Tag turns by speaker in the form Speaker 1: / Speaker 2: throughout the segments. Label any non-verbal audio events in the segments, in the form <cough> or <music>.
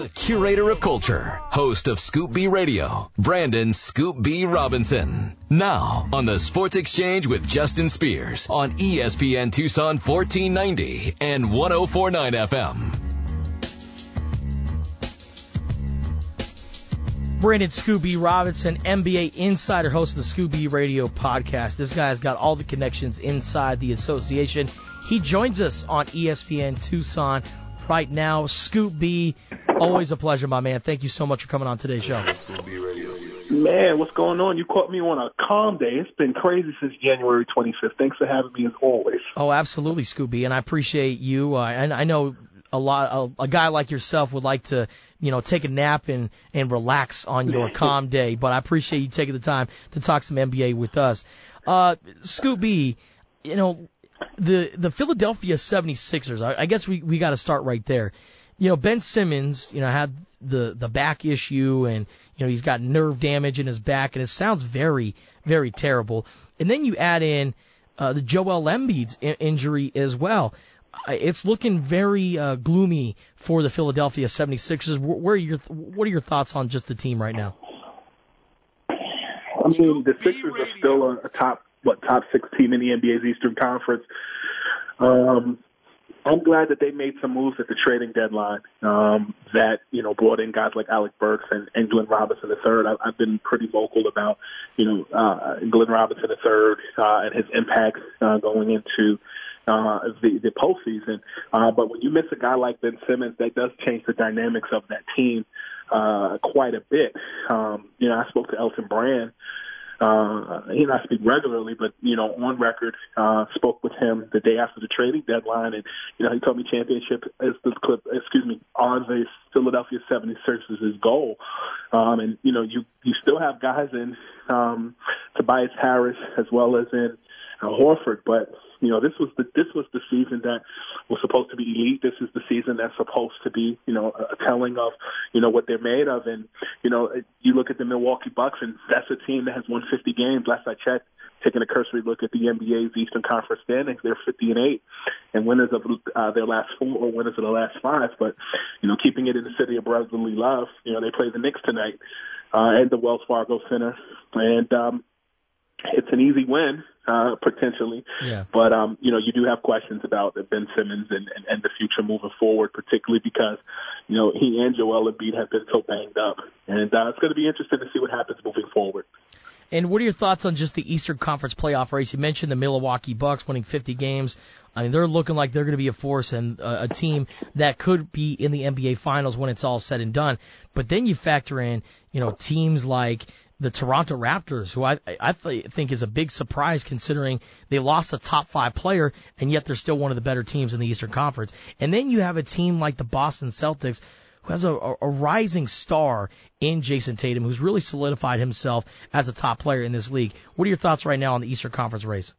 Speaker 1: The curator of culture, host of Scoop B Radio, Brandon Scoop B Robinson. Now on the Sports Exchange with Justin Spears on ESPN Tucson 1490 and 1049 FM.
Speaker 2: Brandon Scoop B Robinson, NBA insider, host of the Scoop B Radio podcast. This guy's got all the connections inside the association. He joins us on ESPN Tucson right now. Scoop B, always a pleasure, my man. Thank you so much for coming on today's show.
Speaker 3: Man, what's going on? You caught me on a calm day. It's been crazy since January 25th. Thanks for having me as always.
Speaker 2: Oh, absolutely, Scoop B, and I appreciate you. Uh, and I know a lot, a, a guy like yourself would like to, you know, take a nap and and relax on your calm day. But I appreciate you taking the time to talk some NBA with us. Uh, Scoop B, you know, the the Philadelphia 76ers. I, I guess we we got to start right there. You know, Ben Simmons, you know, had the the back issue and you know he's got nerve damage in his back and it sounds very very terrible. And then you add in uh, the Joel Embiid in- injury as well. Uh, It's looking very uh, gloomy for the Philadelphia 76ers. Wh- Where are your what are your thoughts on just the team right now?
Speaker 3: I mean, the Sixers are still a, a top, what, top six team in the NBA's Eastern Conference. Um, I'm glad that they made some moves at the trading deadline um, that you know brought in guys like Alec Burks and, and Glenn Robinson III. I, I've been pretty vocal about you know uh, Glenn Robinson III uh, and his impact uh, going into uh, the the postseason. Uh, but when you miss a guy like Ben Simmons, that does change the dynamics of that team uh, quite a bit. Um, you know, I spoke to Elton Brand. Uh, he and I speak regularly, but you know, on record, uh, spoke with him the day after the trading deadline, and you know, he told me championship is the clip. Excuse me, are the Philadelphia 76ers' goal. Um, and you know, you you still have guys in um, Tobias Harris as well as in uh, Horford, but you know, this was the this was the season that was supposed to be elite. This is the season that's supposed to be, you know, a telling of, you know, what they're made of. And you know, you look at the Milwaukee Bucks, and that's a team that has won 50 games. Last I checked, taking a cursory look at the NBA's Eastern Conference standings, they're 50 and eight, and winners of uh, their last four or winners of the last five. But you know, keeping it in the city of brotherly love, you know, they play the Knicks tonight uh, at the Wells Fargo Center, and um, it's an easy win uh, <laughs> potentially.
Speaker 2: Yeah.
Speaker 3: But um, you know, you do have questions about Ben Simmons and, and, and the future moving forward, particularly because you know he and Joel Embiid have been so banged up, and uh, it's going to be interesting to see what happens moving forward.
Speaker 2: And what are your thoughts on just the Eastern Conference playoff race? You mentioned the Milwaukee Bucks winning 50 games. I mean, they're looking like they're going to be a force and uh, a team that could be in the NBA Finals when it's all said and done. But then you factor in, you know, teams like the Toronto Raptors, who I I th- think is a big surprise considering they lost a top five player and yet they're still one of the better teams in the Eastern Conference. And then you have a team like the Boston Celtics, who has a, a, rising star in Jayson Tatum, who's really solidified himself as a top player in this league. What are your thoughts right now on the Eastern Conference race?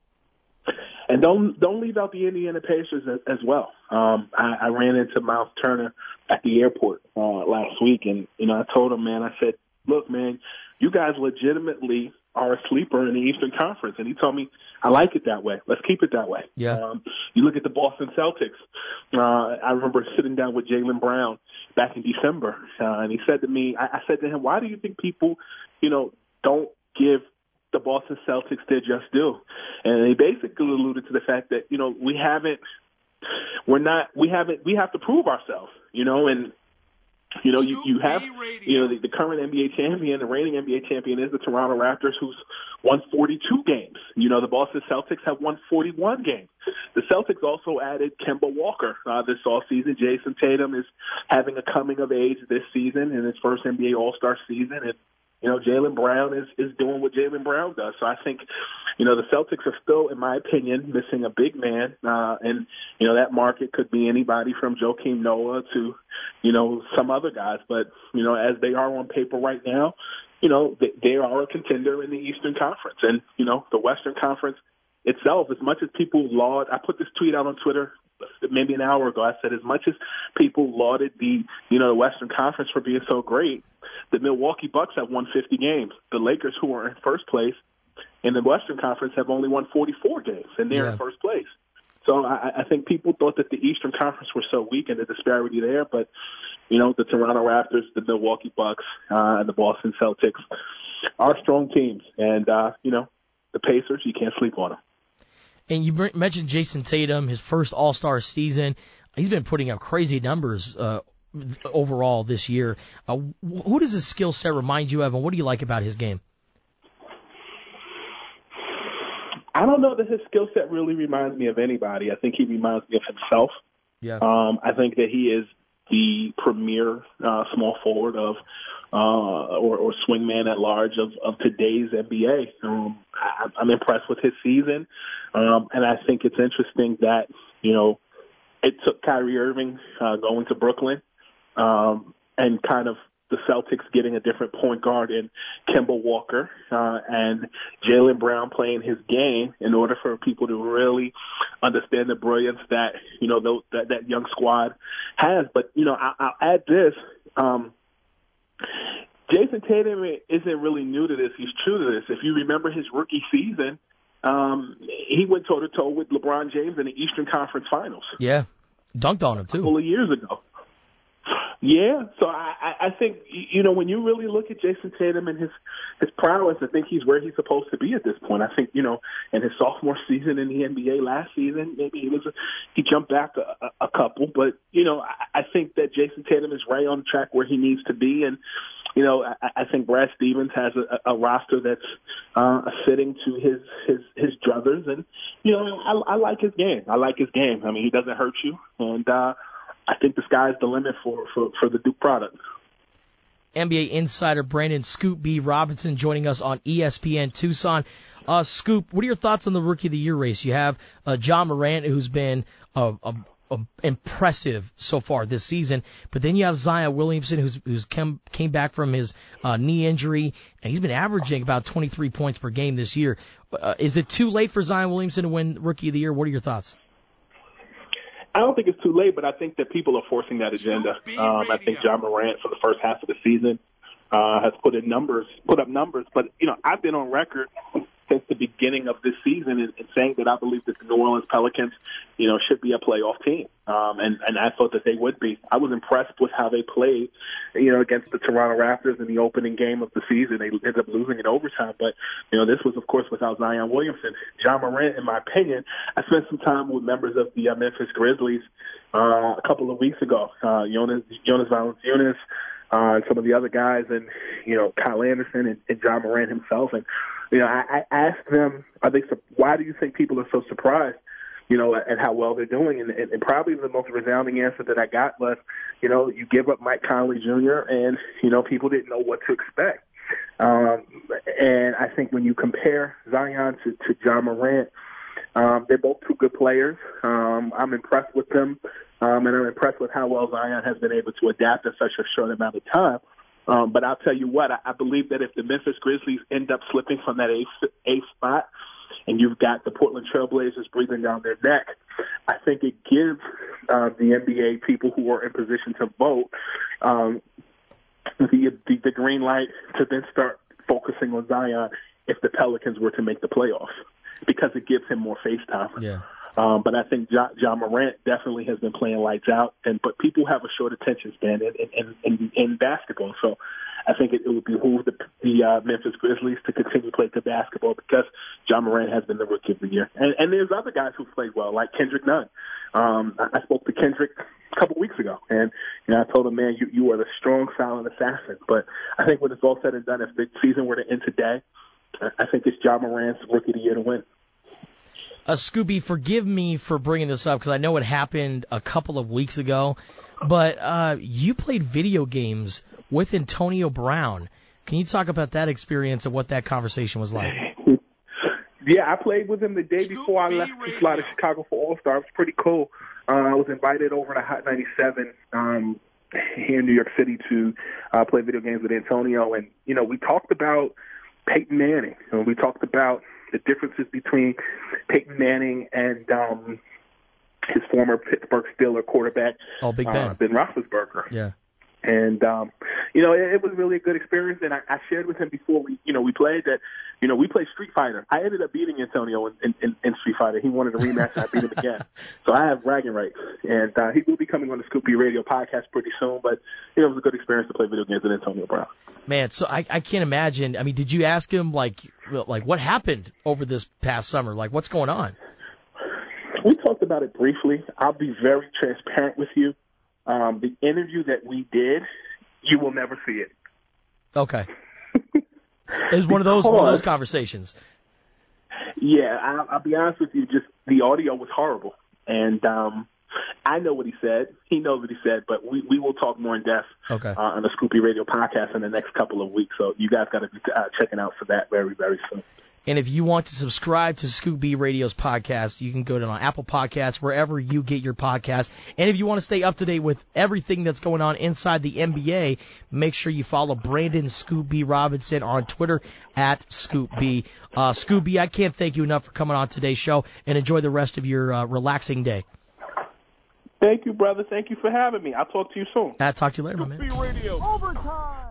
Speaker 3: and don't don't leave out the Indiana Pacers as, as well. Um, I, I ran into Miles Turner at the airport uh, last week, and you know I told him, man, I said, look, man, you guys legitimately are a sleeper in the Eastern Conference, and he told me, I like it that way. Let's keep it that way.
Speaker 2: Yeah.
Speaker 3: Um, you look at the Boston Celtics. Uh, I remember sitting down with Jaylen Brown back in December, uh, and he said to me, I, I said to him, why do you think people, you know, don't give the Boston Celtics their just due. And he basically alluded to the fact that, you know, we haven't we're not we haven't we have to prove ourselves, you know, and you know, you, you have, you know, the, the current NBA champion, the reigning NBA champion is the Toronto Raptors, who's won 42 games. You know, the Boston Celtics have won 41 games. The Celtics also added Kemba Walker uh, this offseason. Jayson Tatum is having a coming of age this season in his first NBA All Star season, and you know, Jaylen Brown is is doing what Jaylen Brown does. So I think, you know, the Celtics are still, in my opinion, missing a big man, uh, and you know that market could be anybody from Joakim Noah to, you know, some other guys. But you know, as they are on paper right now, you know, they, they are a contender in the Eastern Conference, and you know, the Western Conference itself. As much as people laud, I put this tweet out on Twitter maybe an hour ago. I said as much as people lauded the you know the Western Conference for being so great, the Milwaukee Bucks have won 50 games. The Lakers, who are in first place in the Western Conference, have only won 44 games, and they're yeah. in first place. So I, I think people thought that the Eastern Conference were so weak and the disparity there, but you know the Toronto Raptors, the Milwaukee Bucks, uh, and the Boston Celtics are strong teams, and uh, you know the Pacers, you can't sleep on them.
Speaker 2: And you mentioned Jayson Tatum, his first All Star season. He's been putting up crazy numbers uh, overall this year. Uh, who does his skill set remind you of, and what do you like about his game?
Speaker 3: I don't know that his skill set really reminds me of anybody. I think he reminds me of himself.
Speaker 2: Yeah.
Speaker 3: Um, I think that he is the premier uh, small forward of uh, or, or swingman at large of, of today's NBA. Um, I, I'm impressed with his season, um, and I think it's interesting that you know it took Kyrie Irving uh, going to Brooklyn um, and kind of the Celtics getting a different point guard in Kemba Walker uh, and Jaylen Brown playing his game in order for people to really understand the brilliance that you know that that young squad has. But you know, I, I'll add this. Um, Jayson Tatum isn't really new to this. He's true to this. If you remember his rookie season, um, he went toe to toe with LeBron James in the Eastern Conference Finals.
Speaker 2: Yeah, dunked on him too.
Speaker 3: A couple of years ago. Yeah, so I, I think you know when you really look at Jayson Tatum and his his prowess, I think he's where he's supposed to be at this point. I think you know in his sophomore season in the NBA last season, maybe he was a, he jumped back a, a couple, but you know I, I think that Jayson Tatum is right on track where he needs to be, and you know I, I think Brad Stevens has a, a roster that's uh, fitting to his his his druthers, and you know I, I like his game. I like his game. I mean he doesn't hurt you, and. uh I think the sky's the limit for, for, for the Duke product.
Speaker 2: NBA insider Brandon Scoop B. Robinson joining us on ESPN Tucson. Uh, Scoop, what are your thoughts on the Rookie of the Year race? You have uh, Ja Morant, who's been impressive so far this season, but then you have Zion Williamson, who's who's came came back from his uh, knee injury, and he's been averaging about 23 points per game this year. Uh, is it too late for Zion Williamson to win Rookie of the Year? What are your thoughts?
Speaker 3: I don't think it's too late, but I think that people are forcing that agenda. Um, I think John Morant for the first half of the season uh, has put in numbers, put up numbers. But you know, I've been on record since the beginning of this season in, in saying that I believe that the New Orleans Pelicans, you know, should be a playoff team. Um, and, and I thought that they would be. I was impressed with how they played, you know, against the Toronto Raptors in the opening game of the season. They ended up losing in overtime, but you know, this was of course without Zion Williamson. Ja Morant, in my opinion, I spent some time with members of the uh, Memphis Grizzlies uh, a couple of weeks ago. Uh, Jonas Jonas Valanciunas, uh, and some of the other guys, and you know, Kyle Anderson and, and Ja Morant himself, and you know, I, I asked them, are they? Why do you think people are so surprised? You know, at how well they're doing, and, and, and probably the most resounding answer that I got was, you know, you give up Mike Conley Jr. and you know people didn't know what to expect. Um, and I think when you compare Zion to, to Ja Morant, um, they're both two good players. Um, I'm impressed with them, um, and I'm impressed with how well Zion has been able to adapt in such a short amount of time. Um, but I'll tell you what, I, I believe that if the Memphis Grizzlies end up slipping from that eighth, eighth spot, and you've got the Portland Trailblazers breathing down their neck, I think it gives uh, the NBA people who are in position to vote um, the, the the green light to then start focusing on Zion if the Pelicans were to make the playoffs because it gives him more face time.
Speaker 2: Yeah.
Speaker 3: Um, but I think John, Ja Morant definitely has been playing lights out, and but people have a short attention span in in, in, in basketball. So I think it, it would behoove the, the uh, Memphis Grizzlies to continue to play good basketball because John Morant has been the rookie of the year, and, and there's other guys who played well, like Kendrick Nunn. Um, I, I spoke to Kendrick a couple weeks ago, and you know I told him, man, you you are the strong, silent assassin. But I think when it's all said and done, if the season were to end today, I think it's John Morant's rookie of the year to win.
Speaker 2: Uh, Scoop B, forgive me for bringing this up because I know it happened a couple of weeks ago, but uh, you played video games with Antonio Brown. Can you talk about that experience and what that conversation was like? <laughs>
Speaker 3: Yeah, I played with him the day before I left to fly to Chicago for All Star. It was pretty cool. Uh, I was invited over to Hot 97 um, here in New York City to uh, play video games with Antonio, and you know we talked about Peyton Manning, and we talked about the differences between Peyton Manning and um, his former Pittsburgh Steelers quarterback,
Speaker 2: Oh, Big Ben.
Speaker 3: uh, Ben Roethlisberger.
Speaker 2: Yeah.
Speaker 3: And um, you know, it, it was really a good experience. And I, I shared with him before we, you know, we played that, you know, we played Street Fighter. I ended up beating Antonio in, in, in, in Street Fighter. He wanted a rematch, and I beat him again. <laughs> So I have bragging rights. And uh, he will be coming on the Scoop B Radio podcast pretty soon. But you know, it was a good experience to play video games with Antonio Brown.
Speaker 2: Man, so I, I can't imagine. I mean, did you ask him like like what happened over this past summer? Like what's going on?
Speaker 3: We talked about it briefly. I'll be very transparent with you. Um, the interview that we did, you will never see it.
Speaker 2: Okay. <laughs> It was one of those one of those conversations.
Speaker 3: Yeah, I'll, I'll be honest with you. Just the audio was horrible, and um, I know what he said. He knows what he said, but we, we will talk more in depth
Speaker 2: Okay.
Speaker 3: uh, on the Scoop B Radio podcast in the next couple of weeks. So you guys got to be uh, checking out for that very very soon.
Speaker 2: And if you want to subscribe to Scoop B Radio's podcast, you can go to on Apple Podcasts, wherever you get your podcasts. And if you want to stay up to date with everything that's going on inside the NBA, make sure you follow Brandon Scoop B Robinson on Twitter at Scoop B. Uh, Scoop B, I can't thank you enough for coming on today's show, and enjoy the rest of your uh, relaxing day.
Speaker 3: Thank you, brother. Thank you for having me. I'll talk to you soon.
Speaker 2: I'll talk to you later, my man.